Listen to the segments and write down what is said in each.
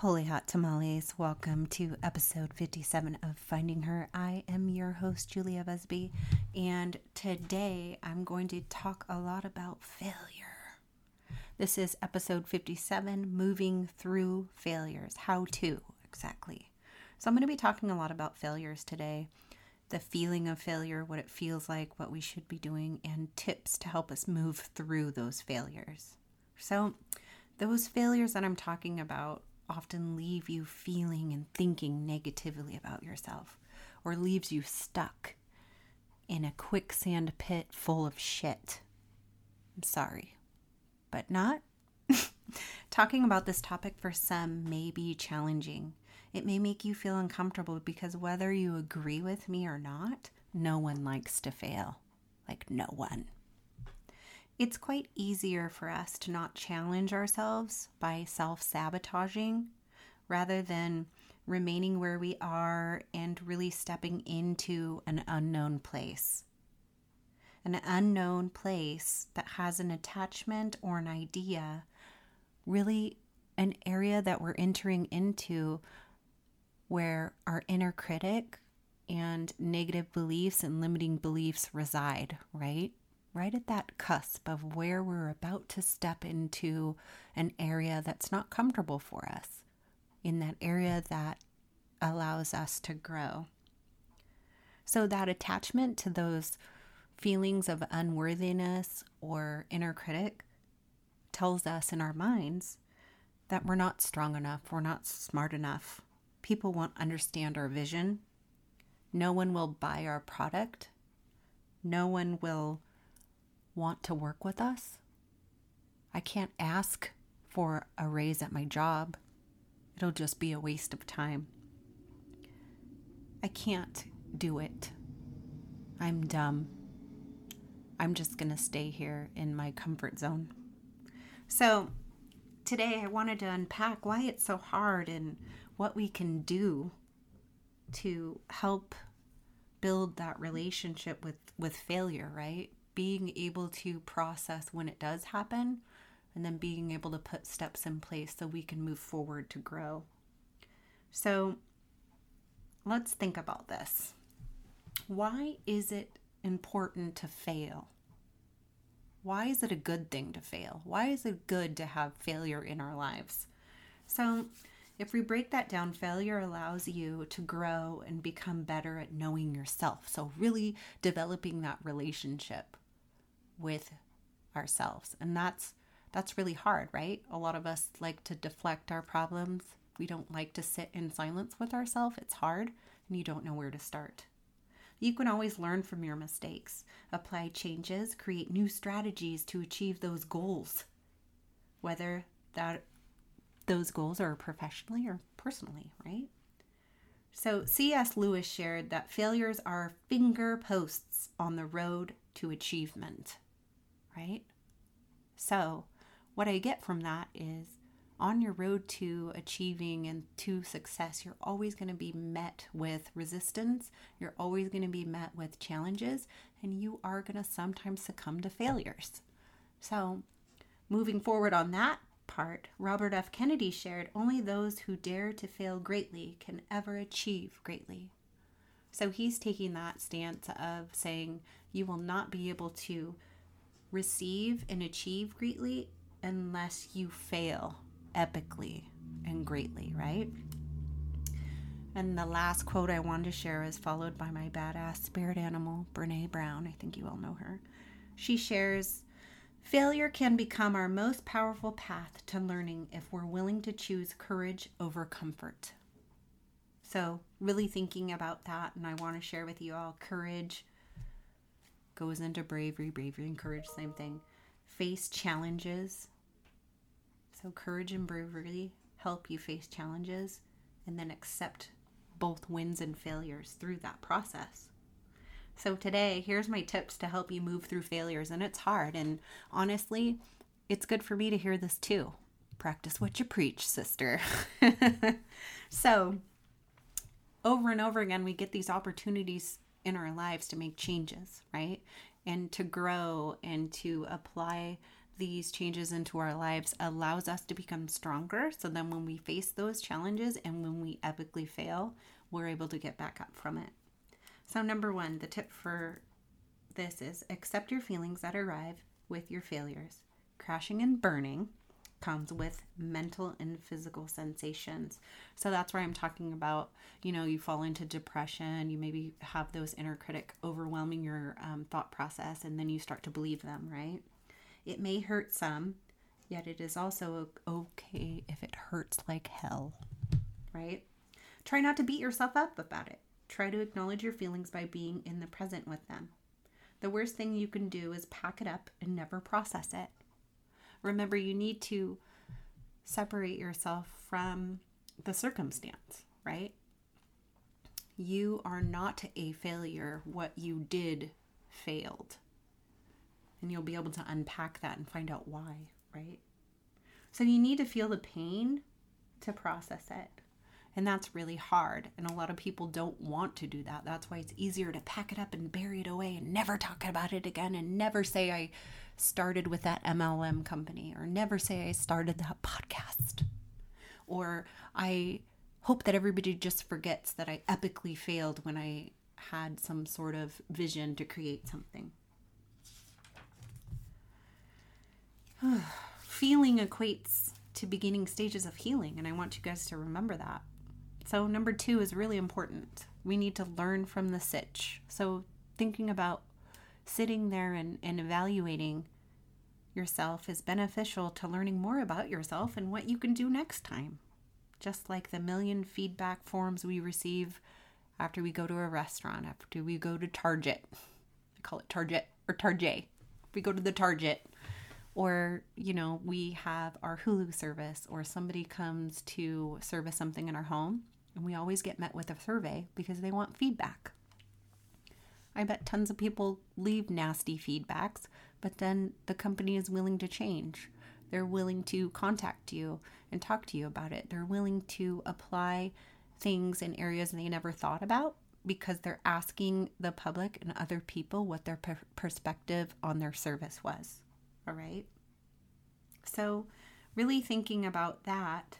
Holy Hot Tamales, welcome to episode 57 of Finding Her. I am your host, Julia Busby, and today I'm going to talk a lot about failure. This is episode 57 Moving Through Failures. How to, exactly. So, I'm going to be talking a lot about failures today the feeling of failure, what it feels like, what we should be doing, and tips to help us move through those failures. So, those failures that I'm talking about often leave you feeling and thinking negatively about yourself or leaves you stuck in a quicksand pit full of shit. I'm sorry, but not. Talking about this topic for some may be challenging. It may make you feel uncomfortable because whether you agree with me or not, no one likes to fail. Like, no one it's quite easier for us to not challenge ourselves by self sabotaging rather than remaining where we are and really stepping into an unknown place. An unknown place that has an attachment or an idea, really an area that we're entering into where our inner critic and negative beliefs and limiting beliefs reside, right? Right at that cusp of where we're about to step into an area that's not comfortable for us, in that area that allows us to grow. So, that attachment to those feelings of unworthiness or inner critic tells us in our minds that we're not strong enough, we're not smart enough. People won't understand our vision. No one will buy our product. No one will want to work with us. I can't ask for a raise at my job, it'll just be a waste of time. I can't do it. I'm dumb. I'm just going to stay here in my comfort zone. So, today I wanted to unpack why it's so hard and what we can do to help build that relationship with with failure, right? Being able to process when it does happen and then being able to put steps in place so we can move forward to grow. So let's think about this. Why is it important to fail? Why is it a good thing to fail? Why is it good to have failure in our lives? So, if we break that down, failure allows you to grow and become better at knowing yourself. So, really developing that relationship with ourselves. And that's that's really hard, right? A lot of us like to deflect our problems. We don't like to sit in silence with ourselves. It's hard and you don't know where to start. You can always learn from your mistakes, apply changes, create new strategies to achieve those goals. Whether that those goals are professionally or personally, right? So, C.S. Lewis shared that failures are finger posts on the road to achievement right? So, what I get from that is on your road to achieving and to success, you're always going to be met with resistance. You're always going to be met with challenges, and you are going to sometimes succumb to failures. So, moving forward on that part, Robert F. Kennedy shared only those who dare to fail greatly can ever achieve greatly. So, he's taking that stance of saying you will not be able to receive and achieve greatly unless you fail epically and greatly, right? And the last quote I wanted to share is followed by my badass spirit animal, Brene Brown. I think you all know her. She shares Failure can become our most powerful path to learning if we're willing to choose courage over comfort. So, really thinking about that, and I want to share with you all courage goes into bravery, bravery and courage, same thing. Face challenges. So, courage and bravery help you face challenges and then accept both wins and failures through that process. So, today, here's my tips to help you move through failures. And it's hard. And honestly, it's good for me to hear this too. Practice what you preach, sister. so, over and over again, we get these opportunities in our lives to make changes, right? And to grow and to apply these changes into our lives allows us to become stronger. So then when we face those challenges and when we epically fail, we're able to get back up from it. So, number one, the tip for this is accept your feelings that arrive with your failures. Crashing and burning comes with mental and physical sensations. So that's where I'm talking about, you know, you fall into depression, you maybe have those inner critic overwhelming your um, thought process, and then you start to believe them, right? It may hurt some, yet it is also okay if it hurts like hell, right? Try not to beat yourself up about it. Try to acknowledge your feelings by being in the present with them. The worst thing you can do is pack it up and never process it. Remember, you need to separate yourself from the circumstance, right? You are not a failure. What you did failed. And you'll be able to unpack that and find out why, right? So you need to feel the pain to process it. And that's really hard. And a lot of people don't want to do that. That's why it's easier to pack it up and bury it away and never talk about it again and never say I started with that MLM company or never say I started that podcast. Or I hope that everybody just forgets that I epically failed when I had some sort of vision to create something. Feeling equates to beginning stages of healing, and I want you guys to remember that. So, number two is really important. We need to learn from the sitch. So, thinking about sitting there and, and evaluating yourself is beneficial to learning more about yourself and what you can do next time. Just like the million feedback forms we receive after we go to a restaurant, after we go to Target. I call it Target or Target. We go to the Target or you know we have our hulu service or somebody comes to service something in our home and we always get met with a survey because they want feedback. I bet tons of people leave nasty feedbacks, but then the company is willing to change. They're willing to contact you and talk to you about it. They're willing to apply things in areas they never thought about because they're asking the public and other people what their per- perspective on their service was. All right. So, really thinking about that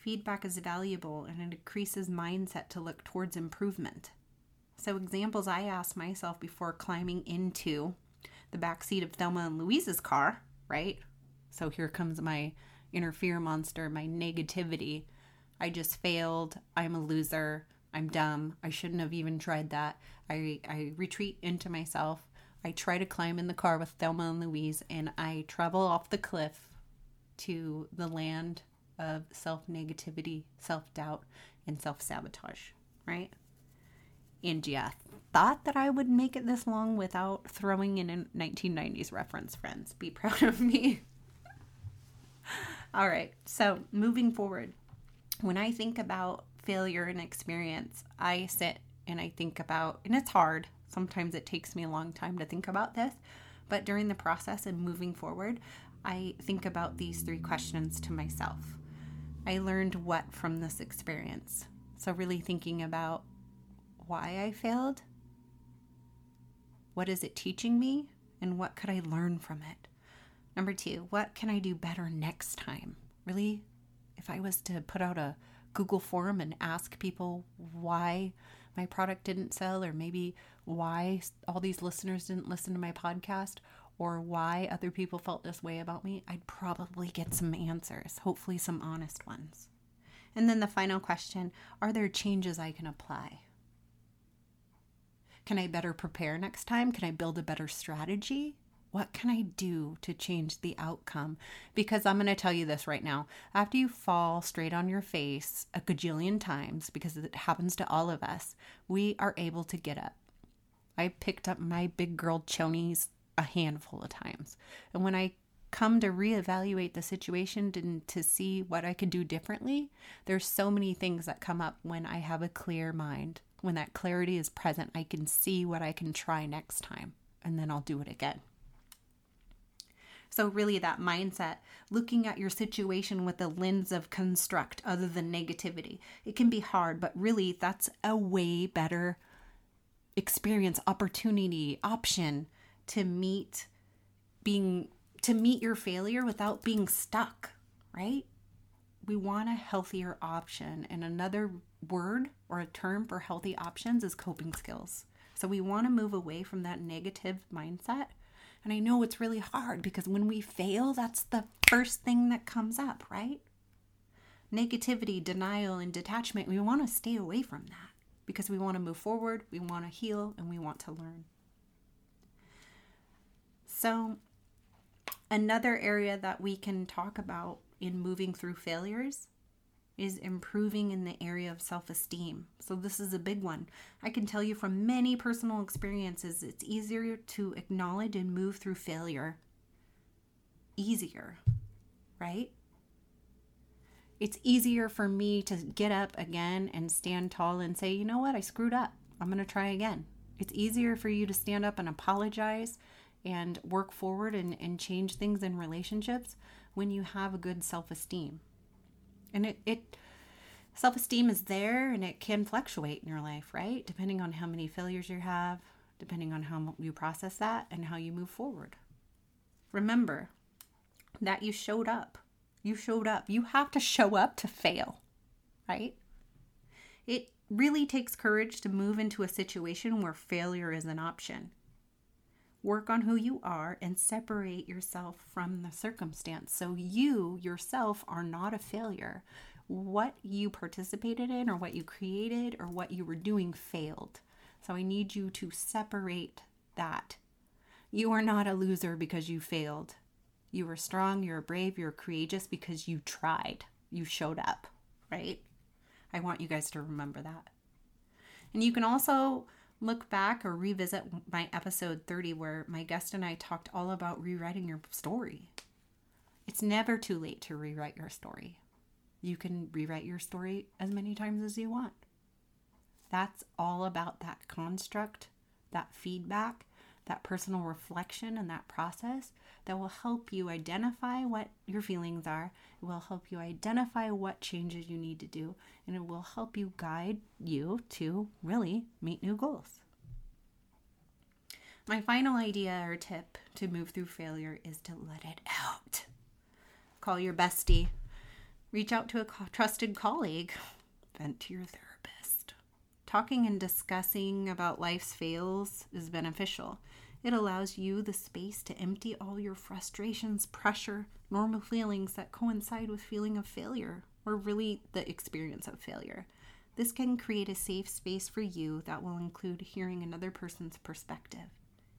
Feedback is valuable and it increases mindset to look towards improvement. So, examples I asked myself before climbing into the back seat of Thelma and Louise's car, right? So, here comes my inner fear monster, my negativity. I just failed. I'm a loser. I'm dumb. I shouldn't have even tried that. I, I retreat into myself. I try to climb in the car with Thelma and Louise and I travel off the cliff to the land of self negativity, self doubt, and self sabotage, right? And yeah, thought that I would make it this long without throwing in a 1990s reference, friends. Be proud of me. All right, so moving forward, when I think about failure and experience, I sit and I think about, and it's hard. Sometimes it takes me a long time to think about this, but during the process and moving forward, I think about these three questions to myself. I learned what from this experience. So, really thinking about why I failed, what is it teaching me, and what could I learn from it? Number two, what can I do better next time? Really, if I was to put out a Google form and ask people why my product didn't sell, or maybe why all these listeners didn't listen to my podcast, or why other people felt this way about me, I'd probably get some answers, hopefully, some honest ones. And then the final question Are there changes I can apply? Can I better prepare next time? Can I build a better strategy? What can I do to change the outcome? Because I'm going to tell you this right now. After you fall straight on your face a gajillion times, because it happens to all of us, we are able to get up. I picked up my big girl chonies a handful of times. And when I come to reevaluate the situation and to see what I could do differently, there's so many things that come up when I have a clear mind. When that clarity is present, I can see what I can try next time, and then I'll do it again. So, really, that mindset, looking at your situation with a lens of construct other than negativity, it can be hard, but really, that's a way better experience, opportunity, option to meet being to meet your failure without being stuck, right? We want a healthier option. And another word or a term for healthy options is coping skills. So we want to move away from that negative mindset. And I know it's really hard because when we fail, that's the first thing that comes up, right? Negativity, denial, and detachment, we want to stay away from that because we want to move forward, we want to heal, and we want to learn. So, another area that we can talk about in moving through failures is improving in the area of self esteem. So, this is a big one. I can tell you from many personal experiences, it's easier to acknowledge and move through failure. Easier, right? It's easier for me to get up again and stand tall and say, you know what, I screwed up. I'm going to try again. It's easier for you to stand up and apologize and work forward and, and change things in relationships when you have a good self esteem. And it, it self esteem is there and it can fluctuate in your life, right? Depending on how many failures you have, depending on how you process that and how you move forward. Remember that you showed up. You showed up. You have to show up to fail, right? It really takes courage to move into a situation where failure is an option. Work on who you are and separate yourself from the circumstance. So you yourself are not a failure. What you participated in, or what you created, or what you were doing failed. So I need you to separate that. You are not a loser because you failed. You were strong, you're brave, you're courageous because you tried. You showed up, right? I want you guys to remember that. And you can also look back or revisit my episode 30 where my guest and I talked all about rewriting your story. It's never too late to rewrite your story. You can rewrite your story as many times as you want. That's all about that construct, that feedback, that personal reflection, and that process that will help you identify what your feelings are. It will help you identify what changes you need to do, and it will help you guide you to really meet new goals. My final idea or tip to move through failure is to let it out. Call your bestie, reach out to a trusted colleague, vent to your therapist. Talking and discussing about life's fails is beneficial. It allows you the space to empty all your frustrations, pressure, normal feelings that coincide with feeling of failure or really the experience of failure. This can create a safe space for you that will include hearing another person's perspective.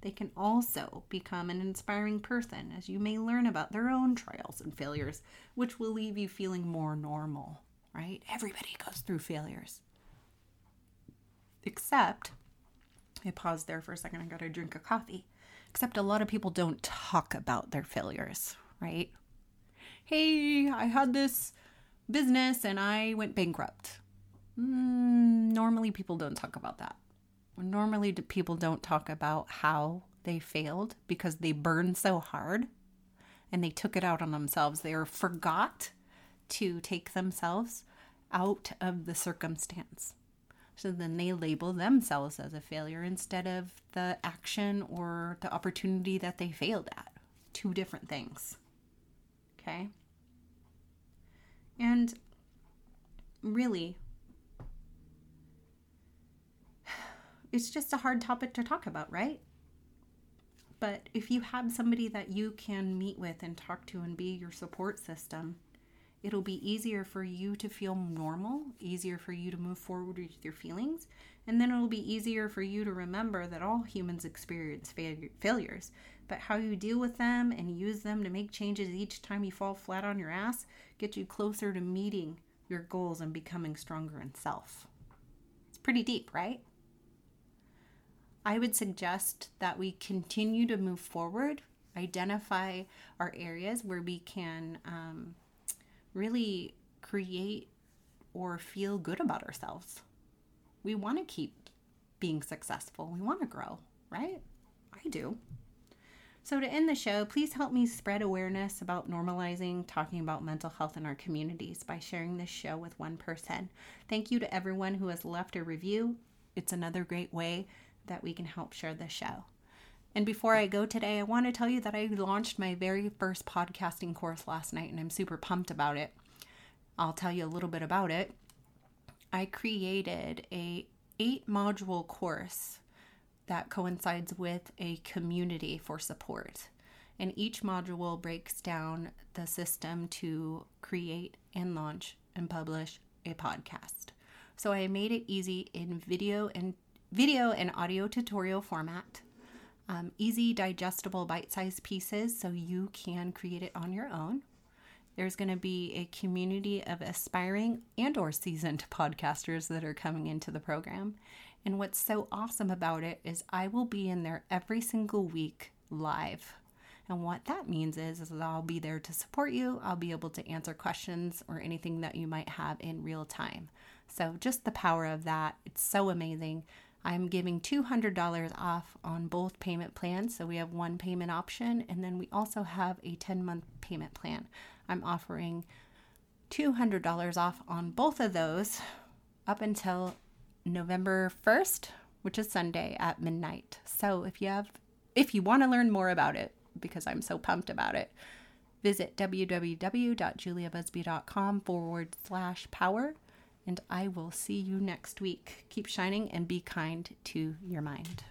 They can also become an inspiring person as you may learn about their own trials and failures, which will leave you feeling more normal, right? Everybody goes through failures. Except I paused there for a second. I got a drink of coffee. Except a lot of people don't talk about their failures, right? Hey, I had this business and I went bankrupt. Mm, normally, people don't talk about that. Normally, people don't talk about how they failed because they burned so hard and they took it out on themselves. They forgot to take themselves out of the circumstance. So then they label themselves as a failure instead of the action or the opportunity that they failed at. Two different things. Okay? And really, it's just a hard topic to talk about, right? But if you have somebody that you can meet with and talk to and be your support system, It'll be easier for you to feel normal, easier for you to move forward with your feelings, and then it'll be easier for you to remember that all humans experience failures, but how you deal with them and use them to make changes each time you fall flat on your ass gets you closer to meeting your goals and becoming stronger in self. It's pretty deep, right? I would suggest that we continue to move forward, identify our areas where we can um, really create or feel good about ourselves. We want to keep being successful. We want to grow, right? I do. So, to end the show, please help me spread awareness about normalizing talking about mental health in our communities by sharing this show with one person. Thank you to everyone who has left a review. It's another great way that we can help share the show. And before I go today, I want to tell you that I launched my very first podcasting course last night and I'm super pumped about it. I'll tell you a little bit about it. I created a 8 module course that coincides with a community for support. And each module breaks down the system to create and launch and publish a podcast. So I made it easy in video and video and audio tutorial format. Um, easy, digestible, bite-sized pieces so you can create it on your own. There's going to be a community of aspiring and or seasoned podcasters that are coming into the program. And what's so awesome about it is I will be in there every single week live. And what that means is, is I'll be there to support you. I'll be able to answer questions or anything that you might have in real time. So just the power of that, it's so amazing. I'm giving $200 off on both payment plans. So we have one payment option and then we also have a 10 month payment plan. I'm offering $200 off on both of those up until November 1st, which is Sunday at midnight. So if you have if you want to learn more about it because I'm so pumped about it, visit www.juliabusby.com forward slash power and I will see you next week. Keep shining and be kind to your mind.